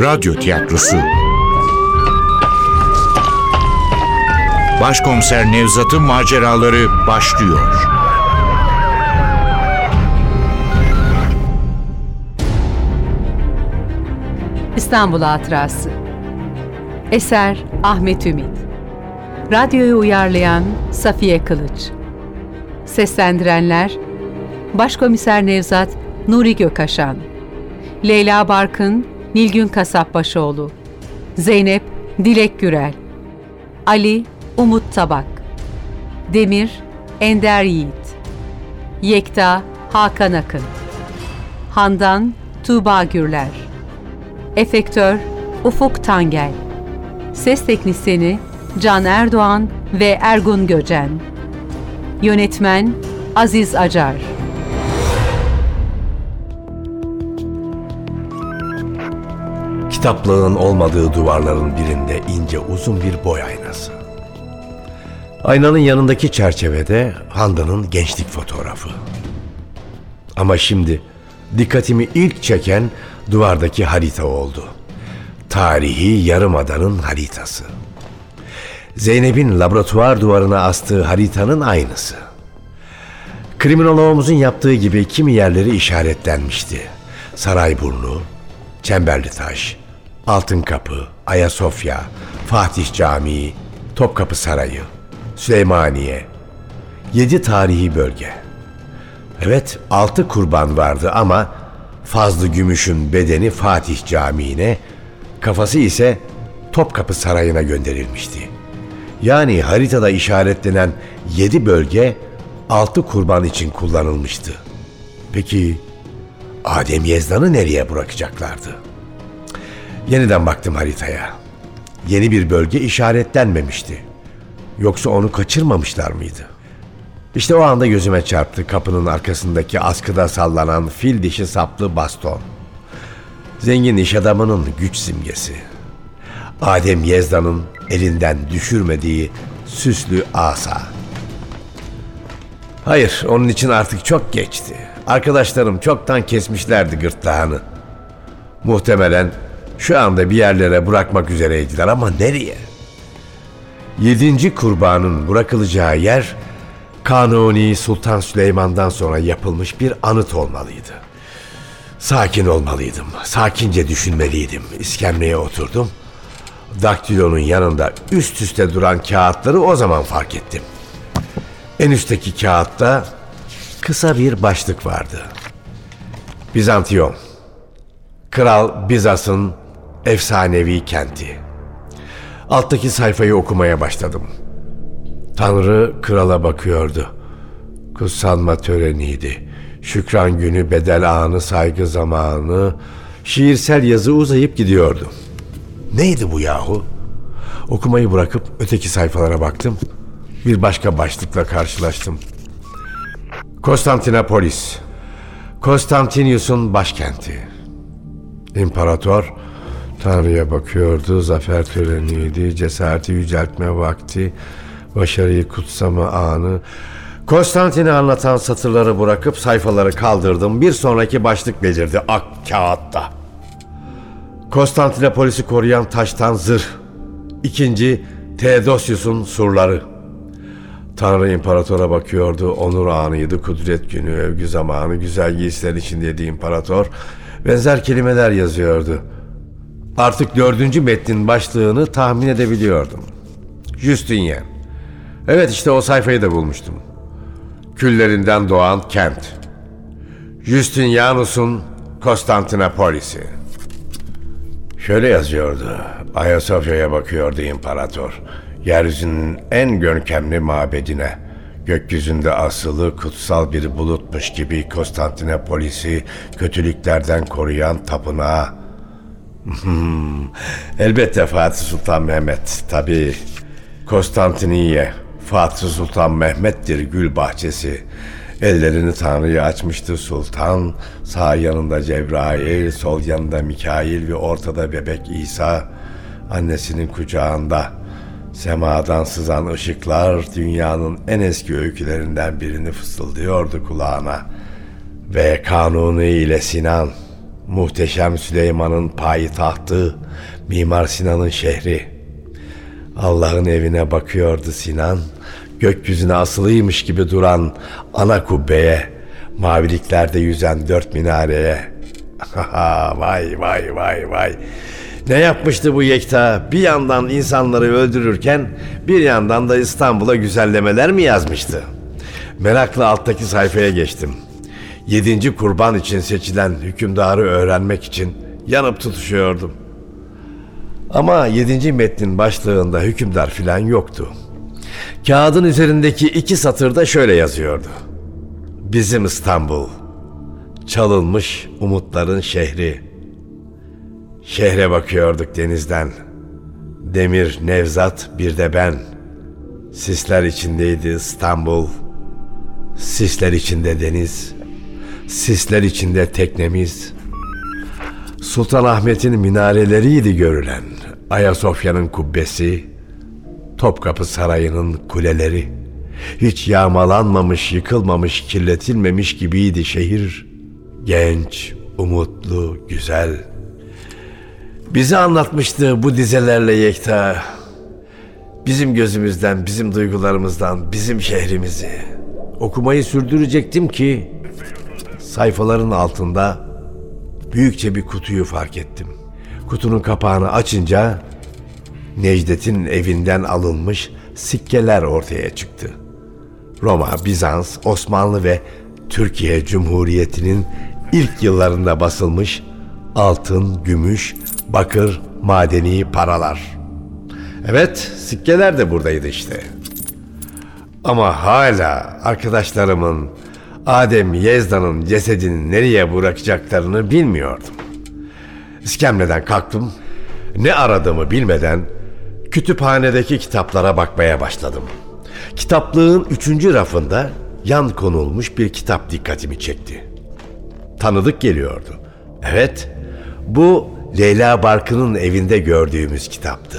Radyo Tiyatrosu. Başkomiser Nevzat'ın maceraları başlıyor. İstanbul Hatırası. Eser Ahmet Ümit. Radyoyu uyarlayan Safiye Kılıç. Seslendirenler Başkomiser Nevzat Nuri Gökaşan Leyla Barkın Nilgün Kasapbaşoğlu Zeynep Dilek Gürel Ali Umut Tabak Demir Ender Yiğit Yekta Hakan Akın Handan Tuğba Gürler Efektör Ufuk Tangel Ses Teknisini Can Erdoğan ve Ergun Göcen Yönetmen Aziz Acar Kitaplığın olmadığı duvarların birinde ince uzun bir boy aynası. Aynanın yanındaki çerçevede Handan'ın gençlik fotoğrafı. Ama şimdi dikkatimi ilk çeken duvardaki harita oldu. Tarihi Yarımada'nın haritası. Zeynep'in laboratuvar duvarına astığı haritanın aynısı. Kriminoloğumuzun yaptığı gibi kimi yerleri işaretlenmişti. Sarayburnu, Çemberli Taş, Altın Kapı, Ayasofya, Fatih Camii, Topkapı Sarayı, Süleymaniye. Yedi tarihi bölge. Evet altı kurban vardı ama Fazlı Gümüş'ün bedeni Fatih Camii'ne, kafası ise Topkapı Sarayı'na gönderilmişti. Yani haritada işaretlenen yedi bölge altı kurban için kullanılmıştı. Peki Adem Yezdan'ı nereye bırakacaklardı? Yeniden baktım haritaya. Yeni bir bölge işaretlenmemişti. Yoksa onu kaçırmamışlar mıydı? İşte o anda gözüme çarptı kapının arkasındaki askıda sallanan fil dişi saplı baston. Zengin iş adamının güç simgesi. Adem Yezdan'ın elinden düşürmediği süslü asa. Hayır, onun için artık çok geçti. Arkadaşlarım çoktan kesmişlerdi gırtlağını. Muhtemelen şu anda bir yerlere bırakmak üzereydiler ama nereye? Yedinci kurbanın bırakılacağı yer Kanuni Sultan Süleyman'dan sonra yapılmış bir anıt olmalıydı. Sakin olmalıydım. Sakince düşünmeliydim. İskemleye oturdum. Daktilonun yanında üst üste duran kağıtları o zaman fark ettim. En üstteki kağıtta kısa bir başlık vardı. Bizantiyon. Kral Bizas'ın efsanevi kenti. Alttaki sayfayı okumaya başladım. Tanrı krala bakıyordu. Kutsanma töreniydi. Şükran günü, bedel anı, saygı zamanı, şiirsel yazı uzayıp gidiyordu. Neydi bu yahu? Okumayı bırakıp öteki sayfalara baktım. Bir başka başlıkla karşılaştım. Konstantinopolis. Konstantinius'un başkenti. İmparator Tanrı'ya bakıyordu. Zafer töreniydi. Cesareti yüceltme vakti. Başarıyı kutsama anı. Konstantin'i anlatan satırları bırakıp sayfaları kaldırdım. Bir sonraki başlık belirdi ak kağıtta. Konstantinopolis'i koruyan taştan zırh. İkinci Theodosius'un surları. Tanrı imparatora bakıyordu. Onur anıydı, kudret günü, övgü zamanı, güzel giysiler içindeydi imparator. Benzer kelimeler yazıyordu. Artık dördüncü metnin başlığını tahmin edebiliyordum. Justinian. Evet işte o sayfayı da bulmuştum. Küllerinden doğan kent. Justinianus'un Konstantinopolis'i. Şöyle yazıyordu. Ayasofya'ya bakıyordu imparator. Yeryüzünün en görkemli mabedine. Gökyüzünde asılı kutsal bir bulutmuş gibi Konstantinopolis'i kötülüklerden koruyan tapınağı. Hmm, elbette Fatih Sultan Mehmet. Tabii Konstantiniye. Fatih Sultan Mehmet'tir gül bahçesi. Ellerini Tanrı'ya açmıştı sultan. Sağ yanında Cebrail, sol yanında Mikail ve ortada bebek İsa. Annesinin kucağında. Semadan sızan ışıklar dünyanın en eski öykülerinden birini fısıldıyordu kulağına. Ve Kanuni ile Sinan Muhteşem Süleyman'ın payitahtı, Mimar Sinan'ın şehri. Allah'ın evine bakıyordu Sinan. Gökyüzüne asılıymış gibi duran ana kubbeye, maviliklerde yüzen dört minareye. vay vay vay vay. Ne yapmıştı bu Yekta? Bir yandan insanları öldürürken bir yandan da İstanbul'a güzellemeler mi yazmıştı? Merakla alttaki sayfaya geçtim. Yedinci kurban için seçilen hükümdarı öğrenmek için yanıp tutuşuyordum. Ama yedinci metnin başlığında hükümdar filan yoktu. Kağıdın üzerindeki iki satırda şöyle yazıyordu. Bizim İstanbul, çalınmış umutların şehri. Şehre bakıyorduk denizden. Demir, Nevzat, bir de ben. Sisler içindeydi İstanbul. Sisler içinde deniz. Sisler içinde teknemiz. Sultanahmet'in minareleriydi görülen. Ayasofya'nın kubbesi. Topkapı Sarayı'nın kuleleri. Hiç yağmalanmamış, yıkılmamış, kirletilmemiş gibiydi şehir. Genç, umutlu, güzel. Bize anlatmıştı bu dizelerle Yekta. Bizim gözümüzden, bizim duygularımızdan, bizim şehrimizi. Okumayı sürdürecektim ki sayfaların altında büyükçe bir kutuyu fark ettim. Kutunun kapağını açınca Necdet'in evinden alınmış sikkeler ortaya çıktı. Roma, Bizans, Osmanlı ve Türkiye Cumhuriyeti'nin ilk yıllarında basılmış altın, gümüş, bakır, madeni paralar. Evet, sikkeler de buradaydı işte. Ama hala arkadaşlarımın Adem Yezda'nın cesedini nereye bırakacaklarını bilmiyordum. İskemleden kalktım. Ne aradığımı bilmeden kütüphanedeki kitaplara bakmaya başladım. Kitaplığın üçüncü rafında yan konulmuş bir kitap dikkatimi çekti. Tanıdık geliyordu. Evet, bu Leyla Barkın'ın evinde gördüğümüz kitaptı.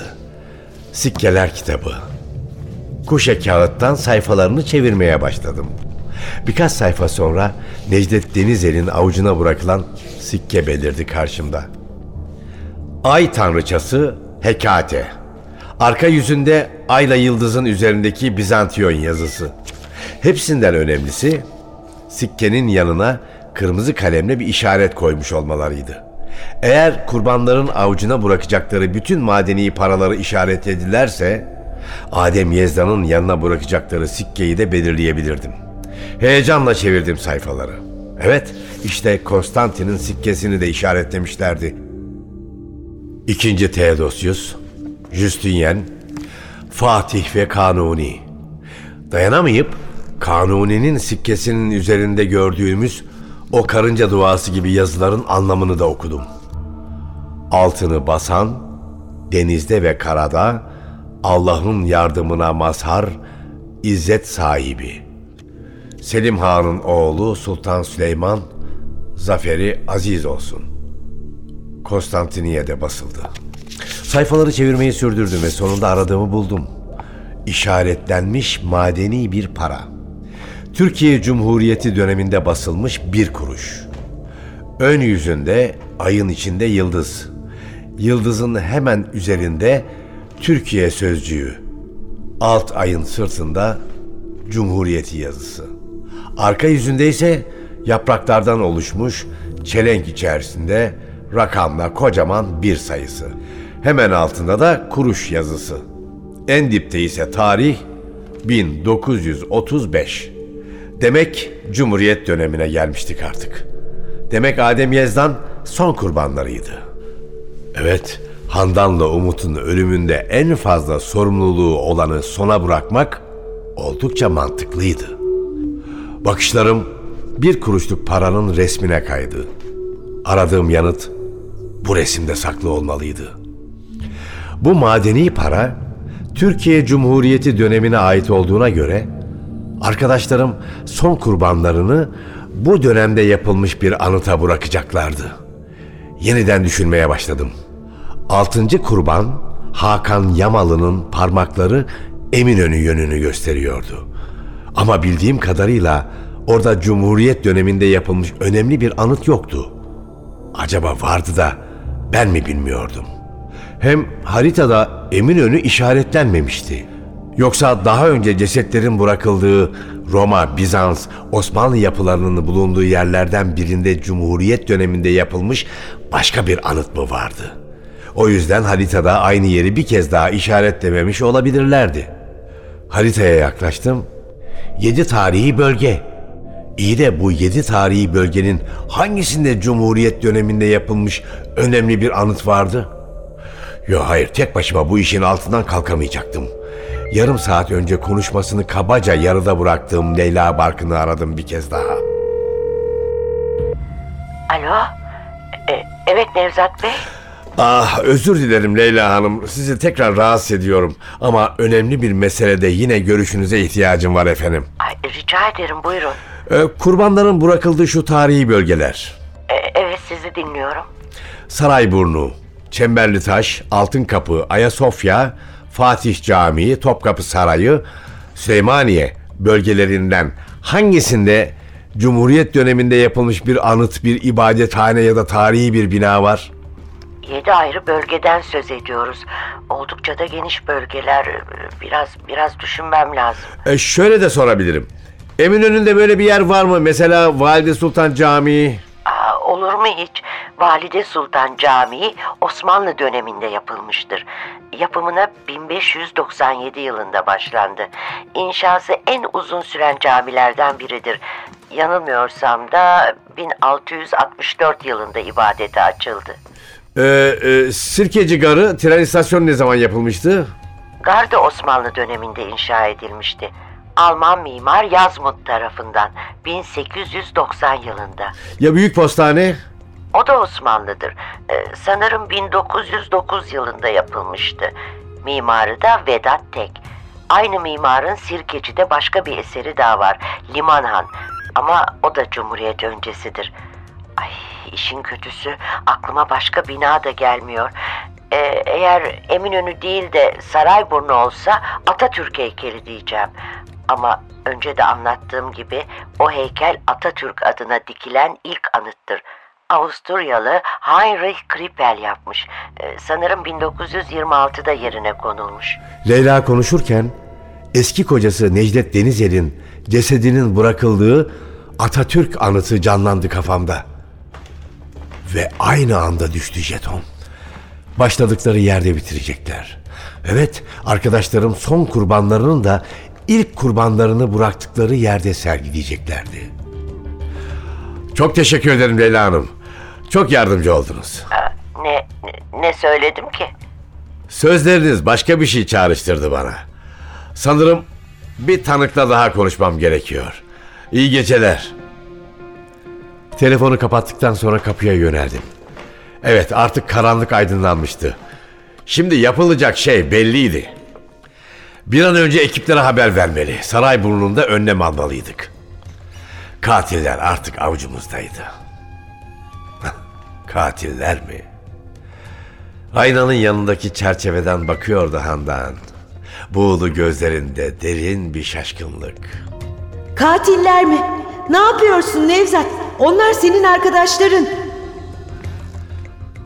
Sikkeler kitabı. Kuşe kağıttan sayfalarını çevirmeye başladım. Birkaç sayfa sonra Necdet Denizel'in avucuna bırakılan sikke belirdi karşımda. Ay tanrıçası Hekate. Arka yüzünde ayla yıldızın üzerindeki Bizantiyon yazısı. Hepsinden önemlisi sikkenin yanına kırmızı kalemle bir işaret koymuş olmalarıydı. Eğer kurbanların avucuna bırakacakları bütün madeni paraları işaretledilerse Adem Yezda'nın yanına bırakacakları sikkeyi de belirleyebilirdim. Heyecanla çevirdim sayfaları. Evet, işte Konstantin'in sikkesini de işaretlemişlerdi. İkinci Theodosius, Justinian, Fatih ve Kanuni. Dayanamayıp Kanuni'nin sikkesinin üzerinde gördüğümüz o karınca duası gibi yazıların anlamını da okudum. Altını basan, denizde ve karada Allah'ın yardımına mazhar, izzet sahibi. Selim Han'ın oğlu Sultan Süleyman, zaferi aziz olsun. Konstantiniye'de basıldı. Sayfaları çevirmeyi sürdürdüm ve sonunda aradığımı buldum. İşaretlenmiş madeni bir para. Türkiye Cumhuriyeti döneminde basılmış bir kuruş. Ön yüzünde ayın içinde yıldız. Yıldızın hemen üzerinde Türkiye sözcüğü. Alt ayın sırtında Cumhuriyeti yazısı. Arka yüzünde ise yapraklardan oluşmuş çelenk içerisinde rakamla kocaman bir sayısı. Hemen altında da kuruş yazısı. En dipte ise tarih 1935. Demek Cumhuriyet dönemine gelmiştik artık. Demek Adem Yezdan son kurbanlarıydı. Evet, Handan'la Umut'un ölümünde en fazla sorumluluğu olanı sona bırakmak oldukça mantıklıydı. Bakışlarım bir kuruşluk paranın resmine kaydı. Aradığım yanıt bu resimde saklı olmalıydı. Bu madeni para Türkiye Cumhuriyeti dönemine ait olduğuna göre arkadaşlarım son kurbanlarını bu dönemde yapılmış bir anıta bırakacaklardı. Yeniden düşünmeye başladım. Altıncı kurban Hakan Yamalı'nın parmakları Eminönü yönünü gösteriyordu. Ama bildiğim kadarıyla orada Cumhuriyet döneminde yapılmış önemli bir anıt yoktu. Acaba vardı da ben mi bilmiyordum? Hem haritada Eminönü işaretlenmemişti. Yoksa daha önce cesetlerin bırakıldığı Roma, Bizans, Osmanlı yapılarının bulunduğu yerlerden birinde Cumhuriyet döneminde yapılmış başka bir anıt mı vardı? O yüzden haritada aynı yeri bir kez daha işaretlememiş olabilirlerdi. Haritaya yaklaştım. Yedi tarihi bölge. İyi de bu yedi tarihi bölgenin hangisinde Cumhuriyet döneminde yapılmış önemli bir anıt vardı? Yo hayır tek başıma bu işin altından kalkamayacaktım. Yarım saat önce konuşmasını kabaca yarıda bıraktığım Leyla Barkın'ı aradım bir kez daha. Alo? E, evet Nevzat Bey. Ah özür dilerim Leyla Hanım. Sizi tekrar rahatsız ediyorum. Ama önemli bir meselede yine görüşünüze ihtiyacım var efendim. Ay, rica ederim buyurun. Ee, kurbanların bırakıldığı şu tarihi bölgeler. E, evet sizi dinliyorum. Sarayburnu, Çemberlitaş, Altınkapı, Ayasofya, Fatih Camii, Topkapı Sarayı, Süleymaniye bölgelerinden hangisinde Cumhuriyet döneminde yapılmış bir anıt, bir ibadethane ya da tarihi bir bina var? Yedi ayrı bölgeden söz ediyoruz. Oldukça da geniş bölgeler. E, Biraz biraz düşünmem lazım. E şöyle de sorabilirim. Eminönü'nde böyle bir yer var mı? Mesela Valide Sultan Camii. Aa, olur mu hiç? Valide Sultan Camii Osmanlı döneminde yapılmıştır. Yapımına 1597 yılında başlandı. İnşası en uzun süren camilerden biridir. Yanılmıyorsam da 1664 yılında ibadete açıldı. Ee, e, Sirkeci Garı tren istasyonu ne zaman yapılmıştı? Garda Osmanlı döneminde inşa edilmişti. Alman mimar Yazmut tarafından 1890 yılında. Ya Büyük Postane? O da Osmanlıdır. Ee, sanırım 1909 yılında yapılmıştı. Mimarı da Vedat Tek. Aynı mimarın Sirkeci'de başka bir eseri daha var. Limanhan. Ama o da Cumhuriyet öncesidir. Ay işin kötüsü aklıma başka bina da gelmiyor. Ee, eğer Eminönü değil de Sarayburnu olsa Atatürk heykeli diyeceğim. Ama önce de anlattığım gibi o heykel Atatürk adına dikilen ilk anıttır. Avusturyalı Heinrich Krippel yapmış. Ee, sanırım 1926'da yerine konulmuş. Leyla konuşurken eski kocası Necdet Denizer'in cesedinin bırakıldığı Atatürk anıtı canlandı kafamda. Ve aynı anda düştü jeton. Başladıkları yerde bitirecekler. Evet, arkadaşlarım son kurbanlarının da ilk kurbanlarını bıraktıkları yerde sergileyeceklerdi. Çok teşekkür ederim Leyla Hanım. Çok yardımcı oldunuz. Ne, ne, ne söyledim ki? Sözleriniz başka bir şey çağrıştırdı bana. Sanırım bir tanıkla daha konuşmam gerekiyor. İyi geceler. Telefonu kapattıktan sonra kapıya yöneldim. Evet artık karanlık aydınlanmıştı. Şimdi yapılacak şey belliydi. Bir an önce ekiplere haber vermeli. Sarayburnu'nda önlem almalıydık. Katiller artık avucumuzdaydı. Katiller mi? Aynanın yanındaki çerçeveden bakıyordu Handan. Buğulu gözlerinde derin bir şaşkınlık. Katiller mi? Ne yapıyorsun Nevzat? Onlar senin arkadaşların.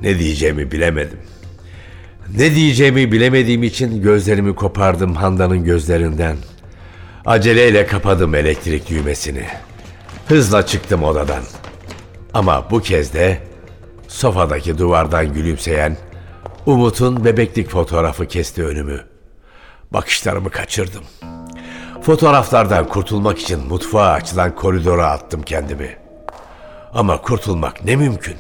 Ne diyeceğimi bilemedim. Ne diyeceğimi bilemediğim için gözlerimi kopardım Handan'ın gözlerinden. Aceleyle kapadım elektrik düğmesini. Hızla çıktım odadan. Ama bu kez de sofadaki duvardan gülümseyen Umut'un bebeklik fotoğrafı kesti önümü. Bakışlarımı kaçırdım. Fotoğraflardan kurtulmak için mutfağa açılan koridora attım kendimi. Ama kurtulmak ne mümkün.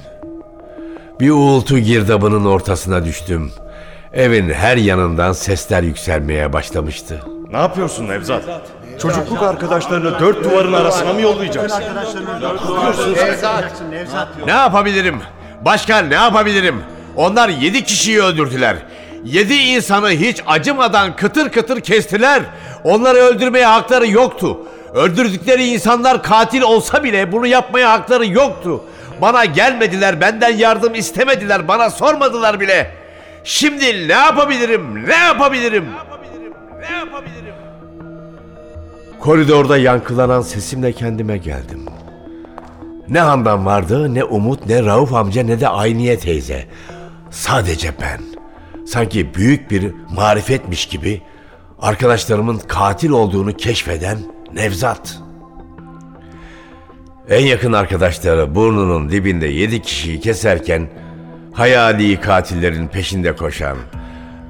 Bir uğultu girdabının ortasına düştüm. Evin her yanından sesler yükselmeye başlamıştı. Ne yapıyorsun Nevzat? Çocukluk arkadaşlarını dört duvarın arasına mı yollayacaksın? Ne yapabilirim? Başkan ne yapabilirim? Onlar yedi kişiyi öldürdüler. Yedi insanı hiç acımadan kıtır kıtır kestiler. Onları öldürmeye hakları yoktu. Öldürdükleri insanlar katil olsa bile bunu yapmaya hakları yoktu. Bana gelmediler, benden yardım istemediler, bana sormadılar bile. Şimdi ne yapabilirim? Ne yapabilirim? Ne yapabilirim? Koridorda yankılanan sesimle kendime geldim. Ne Handan vardı, ne Umut, ne Rauf amca, ne de Ayniye teyze. Sadece ben. Sanki büyük bir marifetmiş gibi arkadaşlarımın katil olduğunu keşfeden Nevzat. En yakın arkadaşları burnunun dibinde yedi kişiyi keserken hayali katillerin peşinde koşan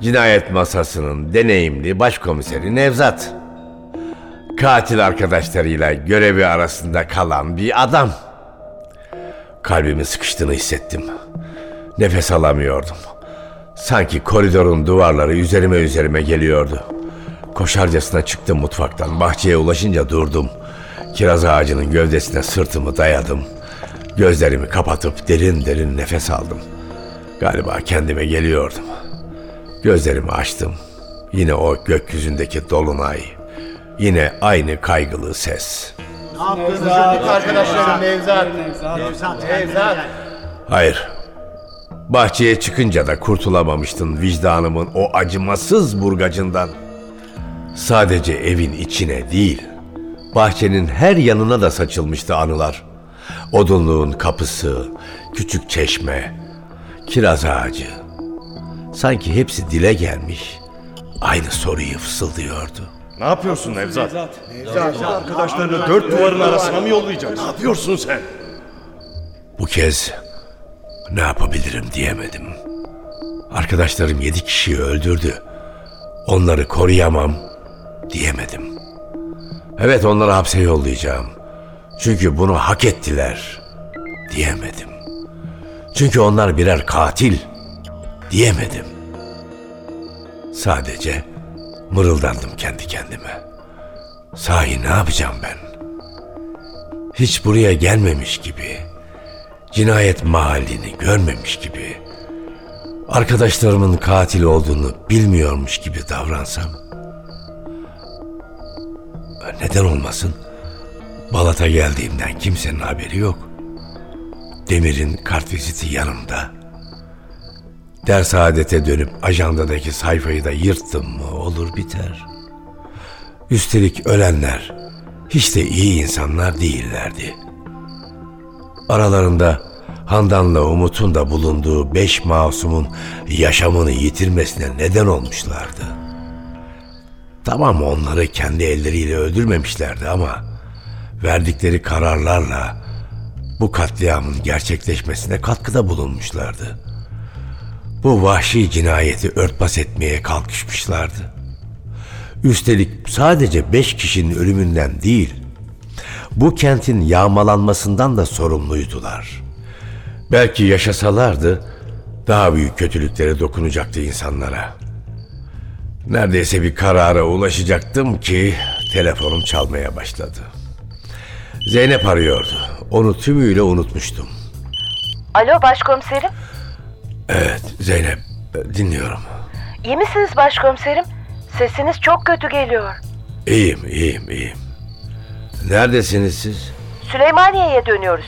cinayet masasının deneyimli başkomiseri Nevzat. Katil arkadaşlarıyla görevi arasında kalan bir adam. Kalbimin sıkıştığını hissettim. Nefes alamıyordum. Sanki koridorun duvarları üzerime üzerime geliyordu. Koşarcasına çıktım mutfaktan. Bahçeye ulaşınca durdum. Kiraz ağacının gövdesine sırtımı dayadım. Gözlerimi kapatıp derin derin nefes aldım. Galiba kendime geliyordum. Gözlerimi açtım. Yine o gökyüzündeki dolunay. Yine aynı kaygılı ses. Arkadaşlarım Nevzat. Nevzat. Hayır. Bahçeye çıkınca da kurtulamamıştın vicdanımın o acımasız burgacından. Sadece evin içine değil, bahçenin her yanına da saçılmıştı anılar. Odunluğun kapısı, küçük çeşme, kiraz ağacı. Sanki hepsi dile gelmiş, aynı soruyu fısıldıyordu. Ne yapıyorsun Nevzat? Nevzat. Arkadaşlarını dört duvarın arasına mı yollayacaksın? Ne yapıyorsun sen? Bu kez ne yapabilirim diyemedim. Arkadaşlarım yedi kişiyi öldürdü. Onları koruyamam diyemedim. Evet onları hapse yollayacağım. Çünkü bunu hak ettiler diyemedim. Çünkü onlar birer katil diyemedim. Sadece mırıldandım kendi kendime. Sahi ne yapacağım ben? Hiç buraya gelmemiş gibi cinayet mahallini görmemiş gibi, arkadaşlarımın katil olduğunu bilmiyormuş gibi davransam, neden olmasın? Balat'a geldiğimden kimsenin haberi yok. Demir'in kartviziti yanımda. Ders adete dönüp ajandadaki sayfayı da yırttım mı olur biter. Üstelik ölenler hiç de iyi insanlar değillerdi.'' Aralarında Handan'la Umut'un da bulunduğu beş masumun yaşamını yitirmesine neden olmuşlardı. Tamam onları kendi elleriyle öldürmemişlerdi ama verdikleri kararlarla bu katliamın gerçekleşmesine katkıda bulunmuşlardı. Bu vahşi cinayeti örtbas etmeye kalkışmışlardı. Üstelik sadece beş kişinin ölümünden değil, bu kentin yağmalanmasından da sorumluydular. Belki yaşasalardı daha büyük kötülüklere dokunacaktı insanlara. Neredeyse bir karara ulaşacaktım ki telefonum çalmaya başladı. Zeynep arıyordu. Onu tümüyle unutmuştum. Alo başkomiserim. Evet Zeynep dinliyorum. İyi misiniz başkomiserim? Sesiniz çok kötü geliyor. İyiyim iyiyim iyiyim. Neredesiniz siz? Süleymaniye'ye dönüyoruz.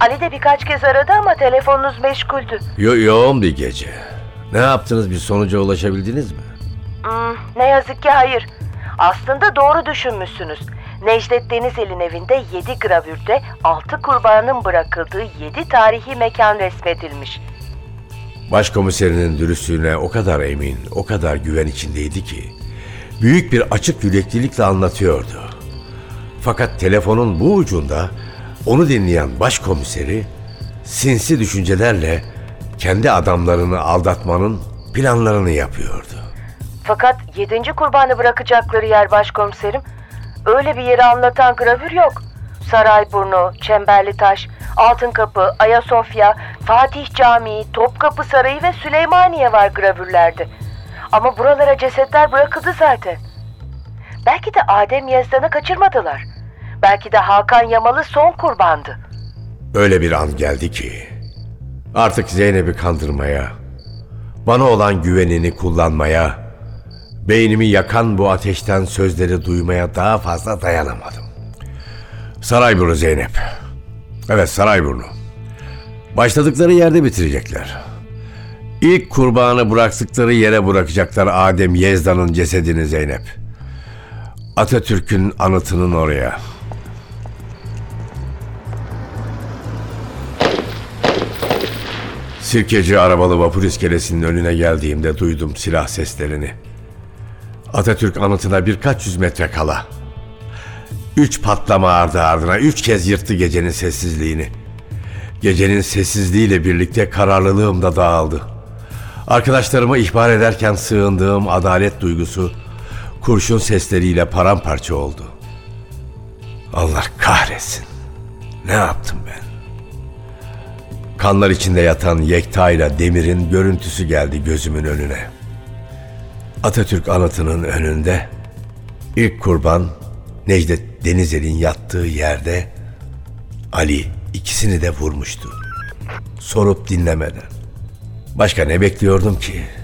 Ali de birkaç kez aradı ama telefonunuz meşguldü. Yo yoğun bir gece. Ne yaptınız bir sonuca ulaşabildiniz mi? Hmm, ne yazık ki hayır. Aslında doğru düşünmüşsünüz. Necdet Denizel'in evinde 7 gravürde 6 kurbanın bırakıldığı 7 tarihi mekan resmedilmiş. Başkomiserinin dürüstlüğüne o kadar emin, o kadar güven içindeydi ki büyük bir açık yüreklilikle anlatıyordu. Fakat telefonun bu ucunda onu dinleyen başkomiseri sinsi düşüncelerle kendi adamlarını aldatmanın planlarını yapıyordu. Fakat 7. kurbanı bırakacakları yer başkomiserim. Öyle bir yeri anlatan gravür yok. Sarayburnu, Çemberlitaş, Altın Kapı, Ayasofya, Fatih Camii, Topkapı Sarayı ve Süleymaniye var gravürlerde. Ama buralara cesetler bırakıldı zaten. Belki de Adem Yazdan'ı kaçırmadılar. Belki de Hakan Yamalı son kurbandı. Öyle bir an geldi ki artık Zeynep'i kandırmaya, bana olan güvenini kullanmaya, beynimi yakan bu ateşten sözleri duymaya daha fazla dayanamadım. Sarayburnu Zeynep. Evet Sarayburnu. Başladıkları yerde bitirecekler. İlk kurbanı bıraktıkları yere bırakacaklar Adem Yezdan'ın cesedini Zeynep. Atatürk'ün anıtının oraya. Sirkeci arabalı vapur iskelesinin önüne geldiğimde duydum silah seslerini. Atatürk anıtına birkaç yüz metre kala. Üç patlama ardı ardına üç kez yırttı gecenin sessizliğini. Gecenin sessizliğiyle birlikte kararlılığım da dağıldı. Arkadaşlarımı ihbar ederken sığındığım adalet duygusu kurşun sesleriyle paramparça oldu. Allah kahretsin. Ne yaptım ben? Kanlar içinde yatan Yekta ile Demir'in görüntüsü geldi gözümün önüne. Atatürk anıtının önünde ilk kurban Necdet Denizer'in yattığı yerde Ali ikisini de vurmuştu. Sorup dinlemeden. Başka ne bekliyordum ki?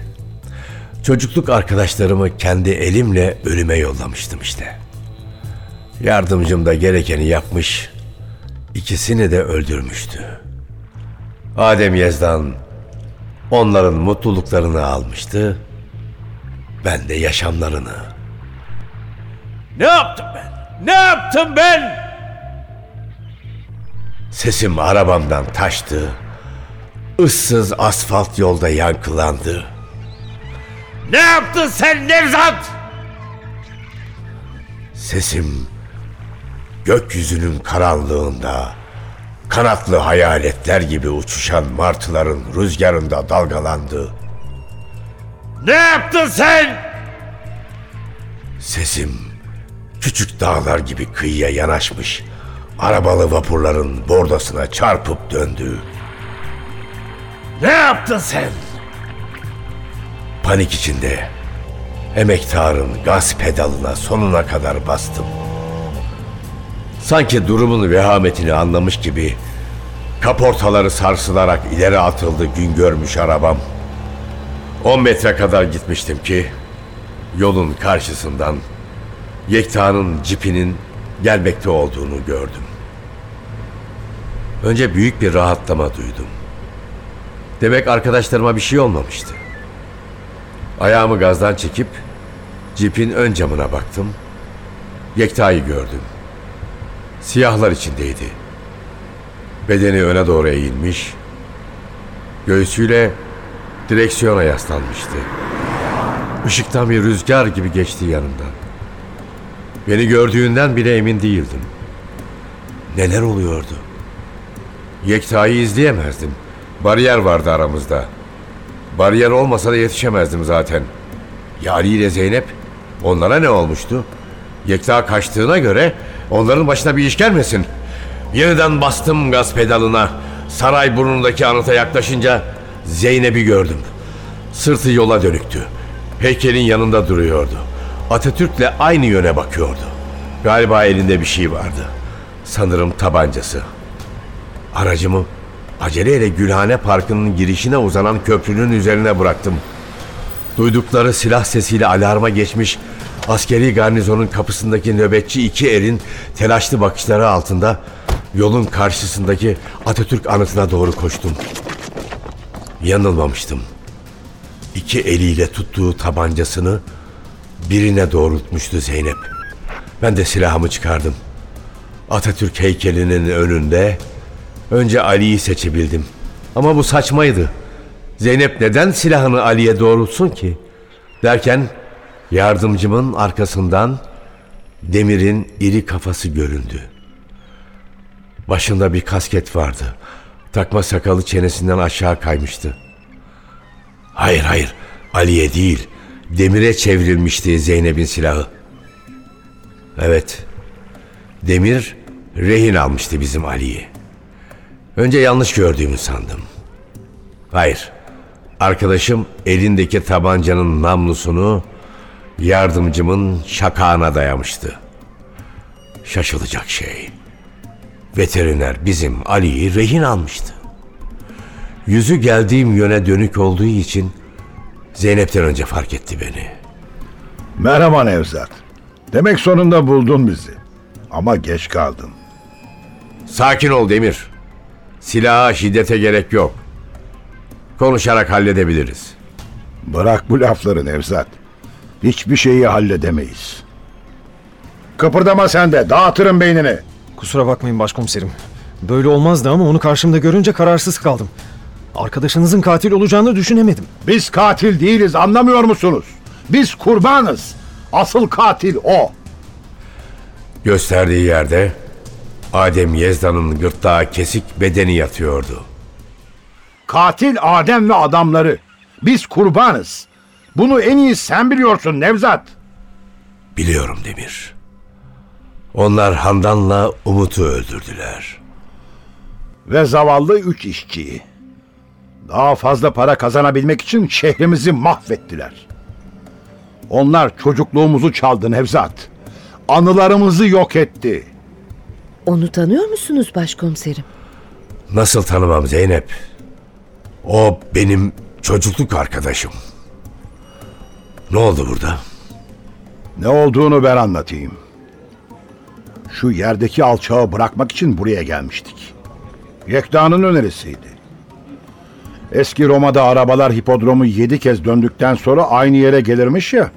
Çocukluk arkadaşlarımı kendi elimle ölüme yollamıştım işte. Yardımcım da gerekeni yapmış, ikisini de öldürmüştü. Adem Yezdan onların mutluluklarını almıştı, ben de yaşamlarını. Ne yaptım ben? Ne yaptım ben? Sesim arabamdan taştı. Issız asfalt yolda yankılandı. Ne yaptın sen Nevzat? Sesim gökyüzünün karanlığında kanatlı hayaletler gibi uçuşan martıların rüzgarında dalgalandı. Ne yaptın sen? Sesim küçük dağlar gibi kıyıya yanaşmış arabalı vapurların bordasına çarpıp döndü. Ne yaptın sen? Panik içinde emektarın gaz pedalına sonuna kadar bastım. Sanki durumun vehametini anlamış gibi kaportaları sarsılarak ileri atıldı gün görmüş arabam. 10 metre kadar gitmiştim ki yolun karşısından Yekta'nın cipinin gelmekte olduğunu gördüm. Önce büyük bir rahatlama duydum. Demek arkadaşlarıma bir şey olmamıştı. Ayağımı gazdan çekip cipin ön camına baktım. Yekta'yı gördüm. Siyahlar içindeydi. Bedeni öne doğru eğilmiş, göğsüyle direksiyona yaslanmıştı. Işıktan bir rüzgar gibi geçti yanımdan. Beni gördüğünden bile emin değildim. Neler oluyordu? Yekta'yı izleyemezdim. Bariyer vardı aramızda. Bariyer olmasa da yetişemezdim zaten. Ya Ali ile Zeynep? Onlara ne olmuştu? Yekta kaçtığına göre onların başına bir iş gelmesin. Yeniden bastım gaz pedalına. Saray burnundaki anıta yaklaşınca Zeynep'i gördüm. Sırtı yola dönüktü. Heykelin yanında duruyordu. Atatürk'le aynı yöne bakıyordu. Galiba elinde bir şey vardı. Sanırım tabancası. Aracımı aceleyle Gülhane Parkı'nın girişine uzanan köprünün üzerine bıraktım. Duydukları silah sesiyle alarma geçmiş askeri garnizonun kapısındaki nöbetçi iki erin telaşlı bakışları altında yolun karşısındaki Atatürk anıtına doğru koştum. Yanılmamıştım. İki eliyle tuttuğu tabancasını birine doğrultmuştu Zeynep. Ben de silahımı çıkardım. Atatürk heykelinin önünde önce Ali'yi seçebildim. Ama bu saçmaydı. Zeynep neden silahını Ali'ye doğrultsun ki? Derken yardımcımın arkasından Demir'in iri kafası göründü. Başında bir kasket vardı. Takma sakalı çenesinden aşağı kaymıştı. Hayır hayır Ali'ye değil Demir'e çevrilmişti Zeynep'in silahı. Evet Demir rehin almıştı bizim Ali'yi. Önce yanlış gördüğümü sandım. Hayır. Arkadaşım elindeki tabancanın namlusunu yardımcımın şakağına dayamıştı. Şaşılacak şey. Veteriner bizim Ali'yi rehin almıştı. Yüzü geldiğim yöne dönük olduğu için Zeynep'ten önce fark etti beni. Merhaba Nevzat. Demek sonunda buldun bizi. Ama geç kaldın. Sakin ol Demir. Silaha şiddete gerek yok. Konuşarak halledebiliriz. Bırak bu lafları Nevzat. Hiçbir şeyi halledemeyiz. Kıpırdama sen de dağıtırım beynini. Kusura bakmayın başkomiserim. Böyle olmazdı ama onu karşımda görünce kararsız kaldım. Arkadaşınızın katil olacağını düşünemedim. Biz katil değiliz anlamıyor musunuz? Biz kurbanız. Asıl katil o. Gösterdiği yerde Adem Yezda'nın gırtlağı kesik bedeni yatıyordu. Katil Adem ve adamları. Biz kurbanız. Bunu en iyi sen biliyorsun Nevzat. Biliyorum Demir. Onlar Handan'la Umut'u öldürdüler. Ve zavallı üç işçiyi. Daha fazla para kazanabilmek için şehrimizi mahvettiler. Onlar çocukluğumuzu çaldı Nevzat. Anılarımızı yok etti. Onu tanıyor musunuz başkomiserim? Nasıl tanımam Zeynep? O benim çocukluk arkadaşım. Ne oldu burada? Ne olduğunu ben anlatayım. Şu yerdeki alçağı bırakmak için buraya gelmiştik. Yekta'nın önerisiydi. Eski Roma'da arabalar hipodromu yedi kez döndükten sonra aynı yere gelirmiş ya.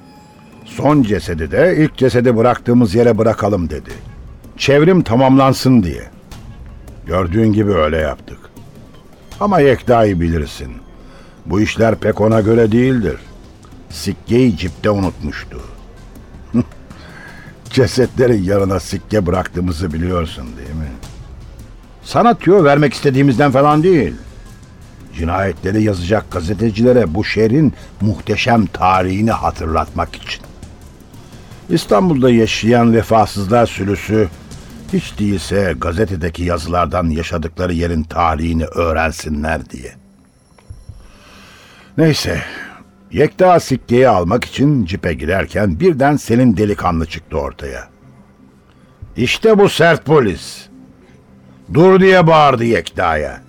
Son cesedi de ilk cesedi bıraktığımız yere bırakalım dedi. Çevrim tamamlansın diye. Gördüğün gibi öyle yaptık. Ama Yekta'yı bilirsin. Bu işler pek ona göre değildir. Sikkeyi cipte unutmuştu. Cesetlerin yanına sikke bıraktığımızı biliyorsun değil mi? Sana vermek istediğimizden falan değil. Cinayetleri yazacak gazetecilere bu şehrin muhteşem tarihini hatırlatmak için. İstanbul'da yaşayan vefasızlar sürüsü hiç değilse gazetedeki yazılardan yaşadıkları yerin tarihini öğrensinler diye. Neyse, Yekta sikkeyi almak için cipe girerken birden senin delikanlı çıktı ortaya. İşte bu sert polis. Dur diye bağırdı Yekta'ya.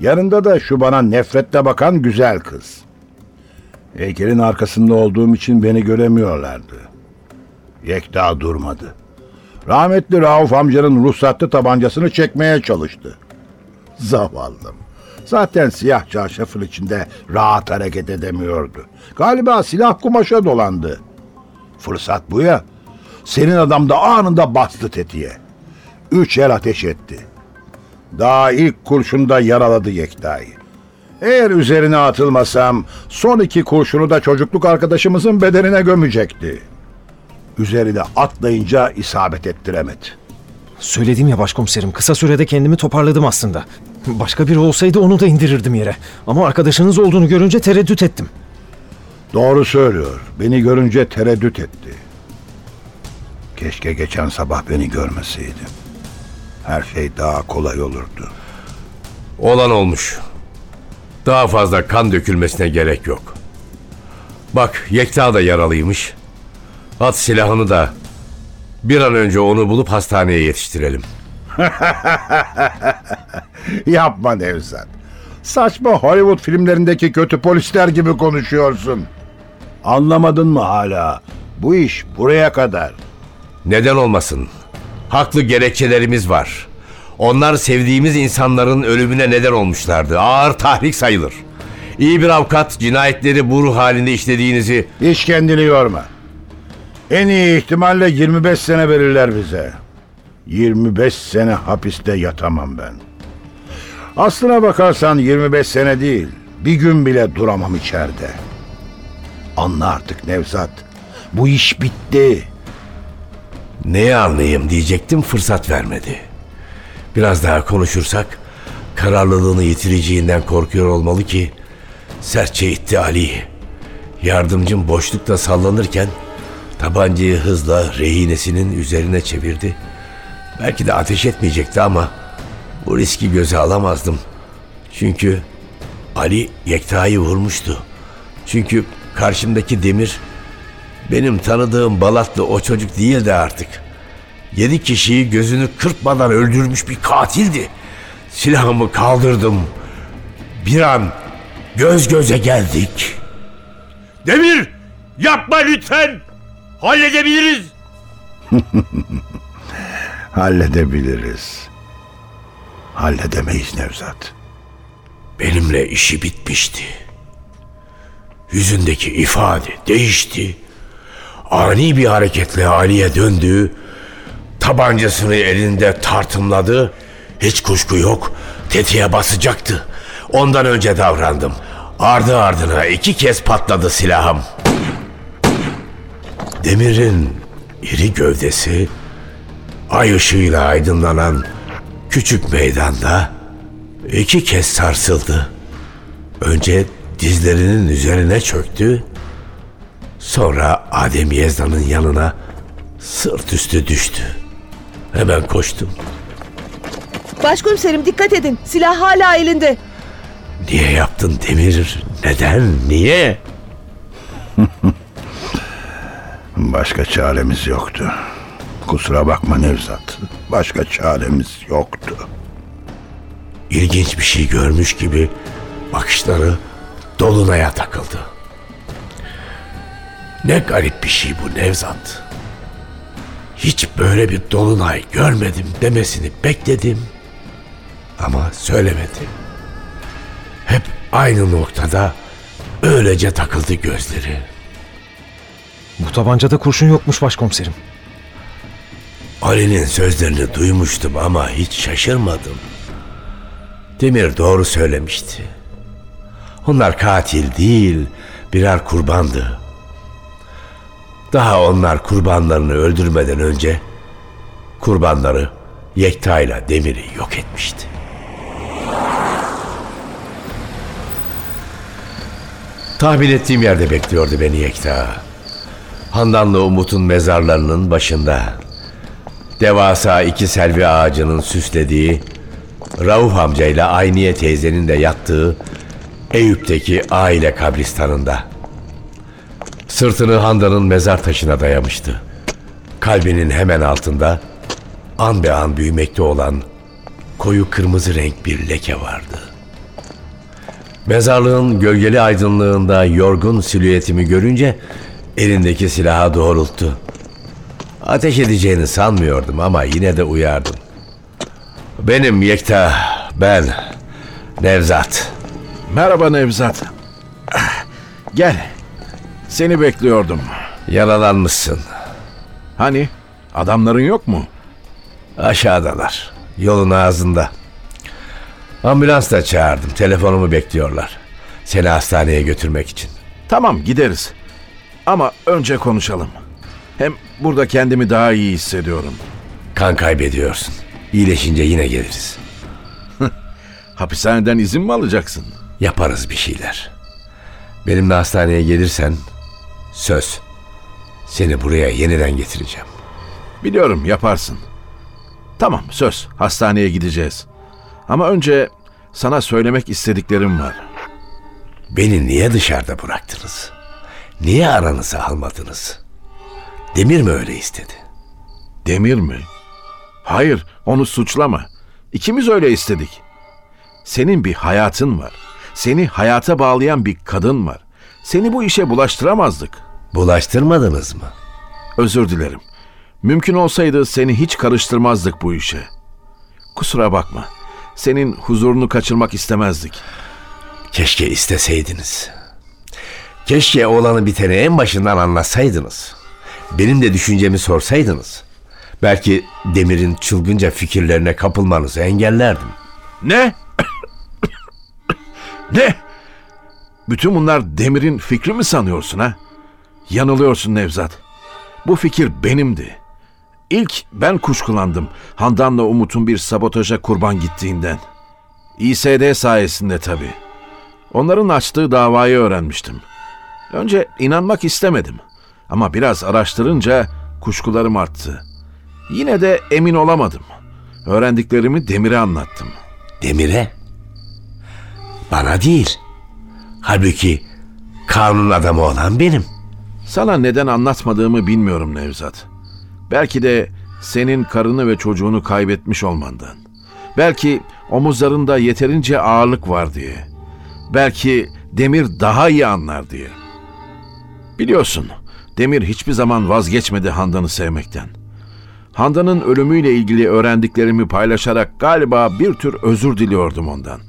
Yanında da şu bana nefretle bakan güzel kız. Heykelin arkasında olduğum için beni göremiyorlardı. Yekta durmadı. Rahmetli Rauf amcanın ruhsatlı tabancasını çekmeye çalıştı. Zavallım. Zaten siyah çarşafın içinde rahat hareket edemiyordu. Galiba silah kumaşa dolandı. Fırsat bu ya. Senin adam da anında bastı tetiğe. Üç el ateş etti. Daha ilk kurşunda yaraladı Yekta'yı. Eğer üzerine atılmasam son iki kurşunu da çocukluk arkadaşımızın bedenine gömecekti. Üzerine atlayınca isabet ettiremedi. Söyledim ya başkomiserim kısa sürede kendimi toparladım aslında. Başka biri olsaydı onu da indirirdim yere. Ama arkadaşınız olduğunu görünce tereddüt ettim. Doğru söylüyor. Beni görünce tereddüt etti. Keşke geçen sabah beni görmeseydim. Her şey daha kolay olurdu. Olan olmuş. Daha fazla kan dökülmesine gerek yok. Bak Yekta da yaralıymış. At silahını da bir an önce onu bulup hastaneye yetiştirelim. Yapma Nevzat. Saçma Hollywood filmlerindeki kötü polisler gibi konuşuyorsun. Anlamadın mı hala? Bu iş buraya kadar. Neden olmasın? Haklı gerekçelerimiz var. Onlar sevdiğimiz insanların ölümüne neden olmuşlardı. Ağır tahrik sayılır. İyi bir avukat cinayetleri bu ruh halinde işlediğinizi... Hiç kendini yorma. En iyi ihtimalle 25 sene verirler bize. 25 sene hapiste yatamam ben. Aslına bakarsan 25 sene değil, bir gün bile duramam içeride. Anla artık Nevzat. Bu iş bitti. Neyi anlayayım diyecektim fırsat vermedi. Biraz daha konuşursak kararlılığını yitireceğinden korkuyor olmalı ki sertçe itti Ali. Yardımcım boşlukta sallanırken tabancayı hızla rehinesinin üzerine çevirdi. Belki de ateş etmeyecekti ama bu riski göze alamazdım. Çünkü Ali Yekta'yı vurmuştu. Çünkü karşımdaki demir benim tanıdığım Balatlı o çocuk değildi artık. Yedi kişiyi gözünü kırpmadan öldürmüş bir katildi. Silahımı kaldırdım. Bir an göz göze geldik. Demir! Yapma lütfen! Halledebiliriz! Halledebiliriz. Halledemeyiz Nevzat. Benimle işi bitmişti. Yüzündeki ifade değişti. Ani bir hareketle Ali'ye döndü. Tabancasını elinde tartımladı. Hiç kuşku yok. Tetiğe basacaktı. Ondan önce davrandım. Ardı ardına iki kez patladı silahım. Demir'in iri gövdesi ay ışığıyla aydınlanan küçük meydanda iki kez sarsıldı. Önce dizlerinin üzerine çöktü. Sonra Adem Yezda'nın yanına sırt üstü düştü. Hemen koştum. Başkomiserim dikkat edin. Silah hala elinde. Niye yaptın Demir? Neden? Niye? Başka çaremiz yoktu. Kusura bakma Nevzat. Başka çaremiz yoktu. İlginç bir şey görmüş gibi bakışları Dolunay'a takıldı. Ne garip bir şey bu Nevzat. Hiç böyle bir dolunay görmedim demesini bekledim ama söylemedi. Hep aynı noktada öylece takıldı gözleri. Bu tabancada kurşun yokmuş başkomiserim. Ali'nin sözlerini duymuştum ama hiç şaşırmadım. Demir doğru söylemişti. Onlar katil değil, birer kurbandı. Daha onlar kurbanlarını öldürmeden önce kurbanları Yekta ile Demir'i yok etmişti. Tahmin ettiğim yerde bekliyordu beni Yekta. Handanlı Umut'un mezarlarının başında. Devasa iki selvi ağacının süslediği, Rauf amcayla Ayniye teyzenin de yattığı Eyüp'teki aile kabristanında. Sırtını Handan'ın mezar taşına dayamıştı. Kalbinin hemen altında an be an büyümekte olan koyu kırmızı renk bir leke vardı. Mezarlığın gölgeli aydınlığında yorgun silüetimi görünce elindeki silaha doğrulttu. Ateş edeceğini sanmıyordum ama yine de uyardım. Benim Yekta, ben Nevzat. Merhaba Nevzat. Gel. Seni bekliyordum. Yaralanmışsın. Hani adamların yok mu? Aşağıdalar. Yolun ağzında. Ambulans da çağırdım. Telefonumu bekliyorlar. Seni hastaneye götürmek için. Tamam gideriz. Ama önce konuşalım. Hem burada kendimi daha iyi hissediyorum. Kan kaybediyorsun. İyileşince yine geliriz. Hapishaneden izin mi alacaksın? Yaparız bir şeyler. Benimle hastaneye gelirsen söz. Seni buraya yeniden getireceğim. Biliyorum yaparsın. Tamam söz hastaneye gideceğiz. Ama önce sana söylemek istediklerim var. Beni niye dışarıda bıraktınız? Niye aranıza almadınız? Demir mi öyle istedi? Demir mi? Hayır onu suçlama. İkimiz öyle istedik. Senin bir hayatın var. Seni hayata bağlayan bir kadın var. Seni bu işe bulaştıramazdık. Bulaştırmadınız mı? Özür dilerim. Mümkün olsaydı seni hiç karıştırmazdık bu işe. Kusura bakma. Senin huzurunu kaçırmak istemezdik. Keşke isteseydiniz. Keşke olanı biteni en başından anlatsaydınız. Benim de düşüncemi sorsaydınız. Belki Demir'in çılgınca fikirlerine kapılmanızı engellerdim. Ne? ne? Bütün bunlar Demir'in fikri mi sanıyorsun ha? Yanılıyorsun Nevzat. Bu fikir benimdi. İlk ben kuşkulandım Handan'la Umut'un bir sabotaja kurban gittiğinden. İSD sayesinde tabii. Onların açtığı davayı öğrenmiştim. Önce inanmak istemedim. Ama biraz araştırınca kuşkularım arttı. Yine de emin olamadım. Öğrendiklerimi Demir'e anlattım. Demir'e? Bana değil. Halbuki kanun adamı olan benim. Sana neden anlatmadığımı bilmiyorum Nevzat. Belki de senin karını ve çocuğunu kaybetmiş olmandan. Belki omuzlarında yeterince ağırlık var diye. Belki Demir daha iyi anlar diye. Biliyorsun, Demir hiçbir zaman vazgeçmedi Handan'ı sevmekten. Handan'ın ölümüyle ilgili öğrendiklerimi paylaşarak galiba bir tür özür diliyordum ondan.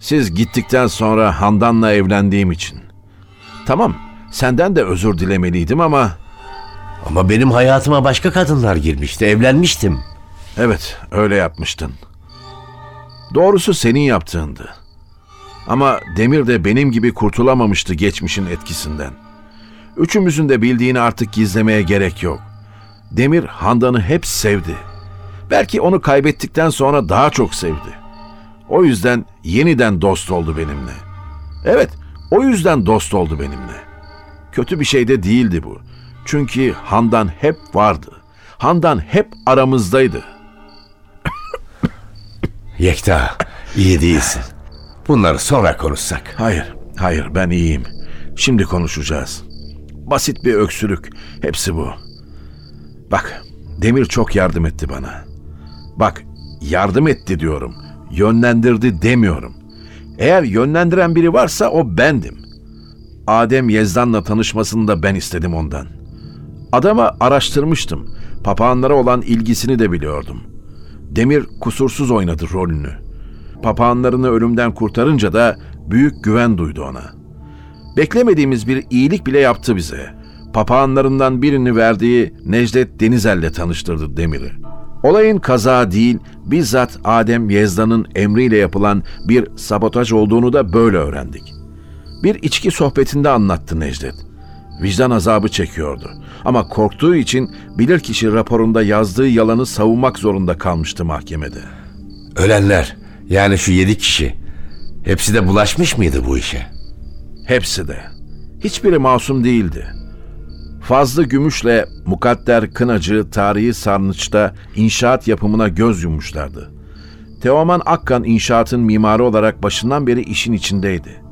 Siz gittikten sonra Handan'la evlendiğim için. Tamam, senden de özür dilemeliydim ama Ama benim hayatıma başka kadınlar girmişti. Evlenmiştim. evet öyle yapmıştın. Doğrusu senin yaptığındı. Ama Demir de benim gibi kurtulamamıştı geçmişin etkisinden. Üçümüzün de bildiğini artık gizlemeye gerek yok. Demir Handan'ı hep sevdi. Belki onu kaybettikten sonra daha çok sevdi. O yüzden yeniden dost oldu benimle. Evet, o yüzden dost oldu benimle. Kötü bir şey de değildi bu. Çünkü Handan hep vardı. Handan hep aramızdaydı. Yekta, iyi değilsin. Bunları sonra konuşsak. Hayır, hayır ben iyiyim. Şimdi konuşacağız. Basit bir öksürük. Hepsi bu. Bak, Demir çok yardım etti bana. Bak, yardım etti diyorum. Yönlendirdi demiyorum. Eğer yönlendiren biri varsa o bendim. Adem Yezdan'la tanışmasını da ben istedim ondan. Adama araştırmıştım. Papağanlara olan ilgisini de biliyordum. Demir kusursuz oynadı rolünü. Papağanlarını ölümden kurtarınca da büyük güven duydu ona. Beklemediğimiz bir iyilik bile yaptı bize. Papağanlarından birini verdiği Necdet Denizel'le tanıştırdı Demir'i. Olayın kaza değil, bizzat Adem Yezdan'ın emriyle yapılan bir sabotaj olduğunu da böyle öğrendik. Bir içki sohbetinde anlattı Necdet. Vicdan azabı çekiyordu. Ama korktuğu için bilirkişi raporunda yazdığı yalanı savunmak zorunda kalmıştı mahkemede. Ölenler, yani şu yedi kişi, hepsi de bulaşmış mıydı bu işe? Hepsi de. Hiçbiri masum değildi. Fazlı Gümüş'le Mukadder Kınacı tarihi sarnıçta inşaat yapımına göz yummuşlardı. Teoman Akkan inşaatın mimarı olarak başından beri işin içindeydi.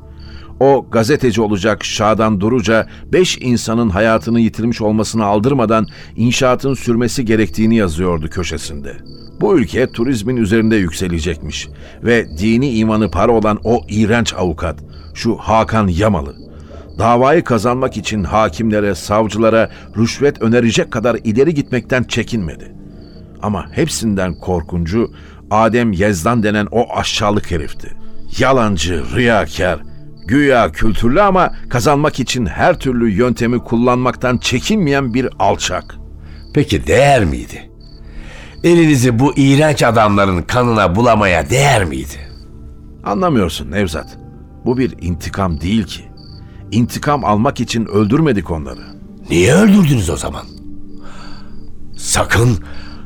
O gazeteci olacak Şadan Duruca beş insanın hayatını yitirmiş olmasını aldırmadan inşaatın sürmesi gerektiğini yazıyordu köşesinde. Bu ülke turizmin üzerinde yükselecekmiş ve dini imanı para olan o iğrenç avukat, şu Hakan Yamalı, davayı kazanmak için hakimlere, savcılara rüşvet önerecek kadar ileri gitmekten çekinmedi. Ama hepsinden korkuncu Adem Yezdan denen o aşağılık herifti. Yalancı, riyakar, güya kültürlü ama kazanmak için her türlü yöntemi kullanmaktan çekinmeyen bir alçak. Peki değer miydi? Elinizi bu iğrenç adamların kanına bulamaya değer miydi? Anlamıyorsun Nevzat. Bu bir intikam değil ki. İntikam almak için öldürmedik onları. Niye öldürdünüz o zaman? Sakın,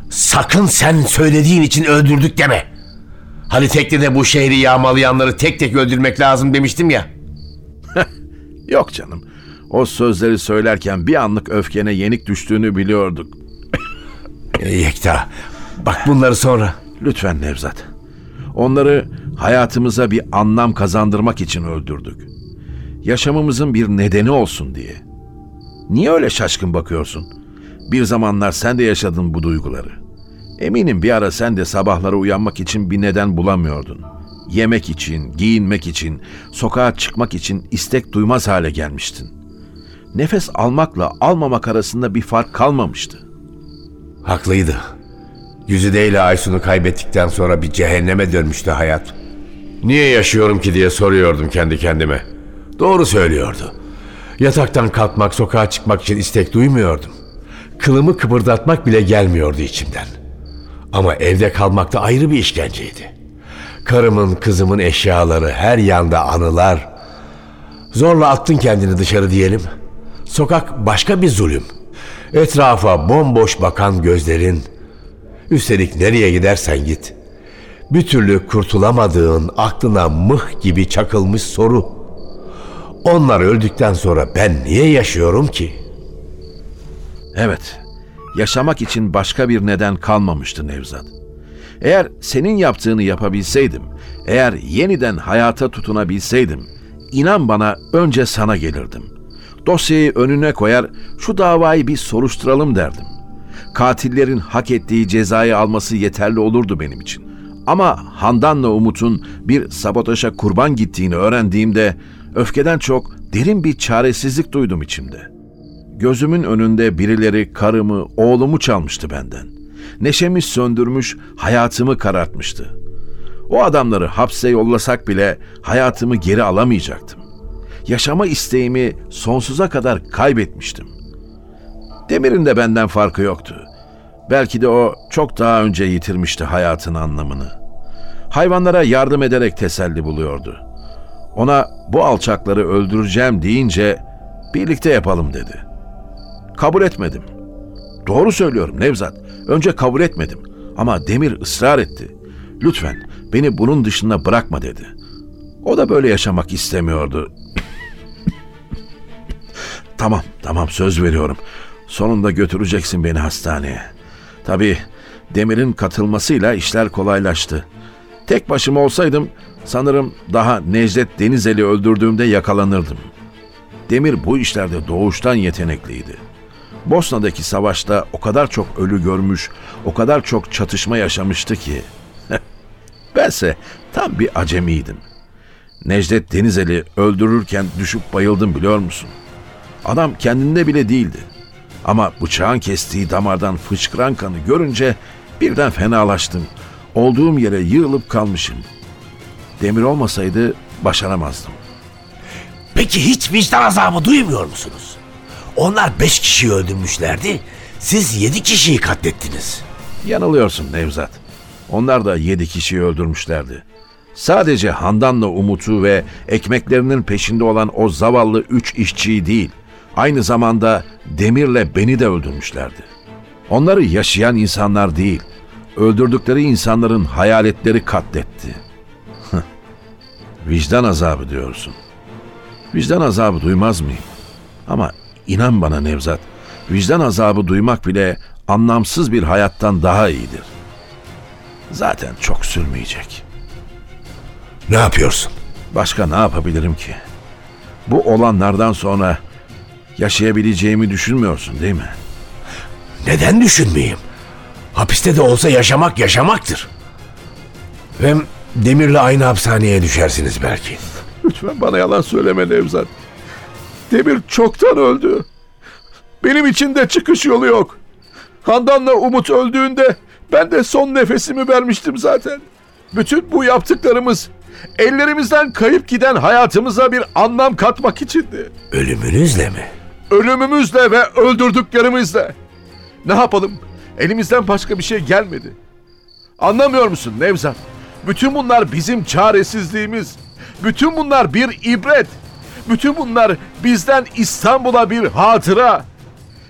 sakın sen söylediğin için öldürdük deme. Hani teknede bu şehri yağmalayanları tek tek öldürmek lazım demiştim ya. Yok canım. O sözleri söylerken bir anlık öfkene yenik düştüğünü biliyorduk. Yekta, bak bunları sonra. Lütfen Nevzat. Onları hayatımıza bir anlam kazandırmak için öldürdük. Yaşamımızın bir nedeni olsun diye. Niye öyle şaşkın bakıyorsun? Bir zamanlar sen de yaşadın bu duyguları. Eminim bir ara sen de sabahları uyanmak için bir neden bulamıyordun. Yemek için, giyinmek için, sokağa çıkmak için istek duymaz hale gelmiştin. Nefes almakla almamak arasında bir fark kalmamıştı. Haklıydı. Güzide ile Aysun'u kaybettikten sonra bir cehenneme dönmüştü hayat. Niye yaşıyorum ki diye soruyordum kendi kendime. Doğru söylüyordu. Yataktan kalkmak, sokağa çıkmak için istek duymuyordum. Kılımı kıpırdatmak bile gelmiyordu içimden. Ama evde kalmak da ayrı bir işkenceydi. Karımın, kızımın eşyaları, her yanda anılar. Zorla attın kendini dışarı diyelim. Sokak başka bir zulüm. Etrafa bomboş bakan gözlerin. Üstelik nereye gidersen git. Bir türlü kurtulamadığın aklına mıh gibi çakılmış soru. Onlar öldükten sonra ben niye yaşıyorum ki? Evet, yaşamak için başka bir neden kalmamıştı Nevzat. Eğer senin yaptığını yapabilseydim, eğer yeniden hayata tutunabilseydim, inan bana önce sana gelirdim. Dosyayı önüne koyar, şu davayı bir soruşturalım derdim. Katillerin hak ettiği cezayı alması yeterli olurdu benim için. Ama Handan'la Umut'un bir sabotaja kurban gittiğini öğrendiğimde öfkeden çok derin bir çaresizlik duydum içimde. Gözümün önünde birileri karımı, oğlumu çalmıştı benden. Neşemi söndürmüş, hayatımı karartmıştı. O adamları hapse yollasak bile hayatımı geri alamayacaktım. Yaşama isteğimi sonsuza kadar kaybetmiştim. Demir'in de benden farkı yoktu. Belki de o çok daha önce yitirmişti hayatın anlamını. Hayvanlara yardım ederek teselli buluyordu. Ona bu alçakları öldüreceğim deyince birlikte yapalım dedi. Kabul etmedim. Doğru söylüyorum Nevzat. Önce kabul etmedim. Ama Demir ısrar etti. Lütfen beni bunun dışında bırakma dedi. O da böyle yaşamak istemiyordu. tamam, tamam söz veriyorum. Sonunda götüreceksin beni hastaneye. Tabii Demir'in katılmasıyla işler kolaylaştı. Tek başıma olsaydım sanırım daha Necdet Denizeli öldürdüğümde yakalanırdım. Demir bu işlerde doğuştan yetenekliydi. Bosna'daki savaşta o kadar çok ölü görmüş, o kadar çok çatışma yaşamıştı ki. Bense tam bir acemiydim. Necdet Denizeli öldürürken düşüp bayıldım biliyor musun? Adam kendinde bile değildi. Ama bıçağın kestiği damardan fışkıran kanı görünce birden fenalaştım. Olduğum yere yığılıp kalmışım. Demir olmasaydı başaramazdım. Peki hiç vicdan azabı duymuyor musunuz? Onlar beş kişiyi öldürmüşlerdi. Siz yedi kişiyi katlettiniz. Yanılıyorsun Nevzat. Onlar da yedi kişiyi öldürmüşlerdi. Sadece Handan'la Umut'u ve ekmeklerinin peşinde olan o zavallı üç işçiyi değil, aynı zamanda Demir'le beni de öldürmüşlerdi. Onları yaşayan insanlar değil, öldürdükleri insanların hayaletleri katletti. Vicdan azabı diyorsun. Vicdan azabı duymaz mıyım? Ama inan bana Nevzat, vicdan azabı duymak bile anlamsız bir hayattan daha iyidir. Zaten çok sürmeyecek. Ne yapıyorsun? Başka ne yapabilirim ki? Bu olanlardan sonra yaşayabileceğimi düşünmüyorsun değil mi? Neden düşünmeyeyim? Hapiste de olsa yaşamak yaşamaktır. Hem Demir'le aynı hapishaneye düşersiniz belki. Lütfen bana yalan söyleme Nevzat. Demir çoktan öldü. Benim için de çıkış yolu yok. Handan'la Umut öldüğünde ben de son nefesimi vermiştim zaten. Bütün bu yaptıklarımız ellerimizden kayıp giden hayatımıza bir anlam katmak içindi. Ölümünüzle mi? Ölümümüzle ve öldürdüklerimizle. Ne yapalım? Elimizden başka bir şey gelmedi. Anlamıyor musun Nevzat? Bütün bunlar bizim çaresizliğimiz. Bütün bunlar bir ibret. Bütün bunlar bizden İstanbul'a bir hatıra.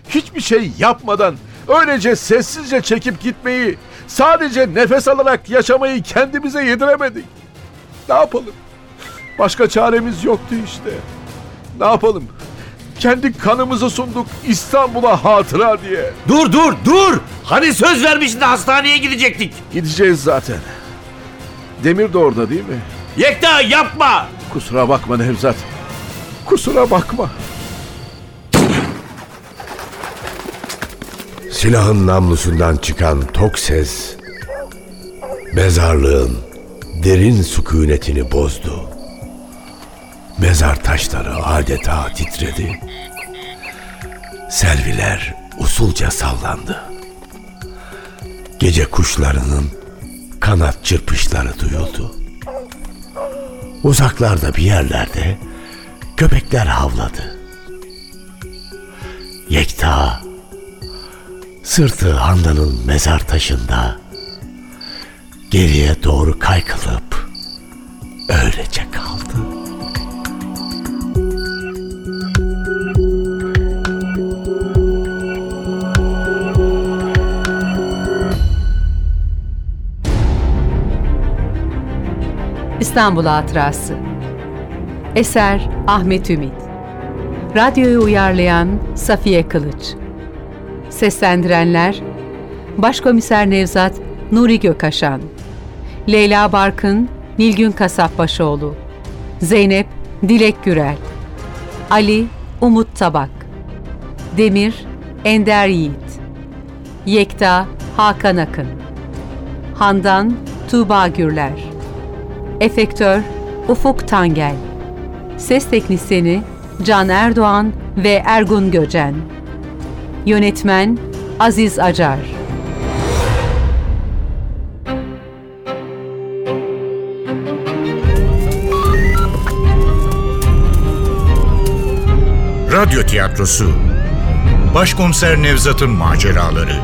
Hiçbir şey yapmadan öylece sessizce çekip gitmeyi, sadece nefes alarak yaşamayı kendimize yediremedik. Ne yapalım? Başka çaremiz yoktu işte. Ne yapalım? Kendi kanımızı sunduk İstanbul'a hatıra diye. Dur dur dur! Hani söz vermiştin hastaneye gidecektik. Gideceğiz zaten. Demir de orada değil mi? Yekta yapma! Kusura bakma Nevzat. Kusura bakma. Silahın namlusundan çıkan tok ses mezarlığın derin sükunetini bozdu. Mezar taşları adeta titredi. Serviler usulca sallandı. Gece kuşlarının kanat çırpışları duyuldu. Uzaklarda bir yerlerde köpekler havladı. Yekta sırtı Handan'ın mezar taşında geriye doğru kaykılıp öylece kaldı. İstanbul Hatırası Eser Ahmet Ümit. Radyoyu uyarlayan Safiye Kılıç. Seslendirenler Başkomiser Nevzat Nuri Gökaşan Leyla Barkın Nilgün Kasapbaşoğlu Zeynep Dilek Gürel Ali Umut Tabak Demir Ender Yiğit Yekta Hakan Akın Handan Tuğba Gürler Efektör Ufuk Tangel Ses Teknisini Can Erdoğan ve Ergun Göcen. Yönetmen Aziz Acar. Radyo tiyatrosu. Başkomiser Nevzat'ın maceraları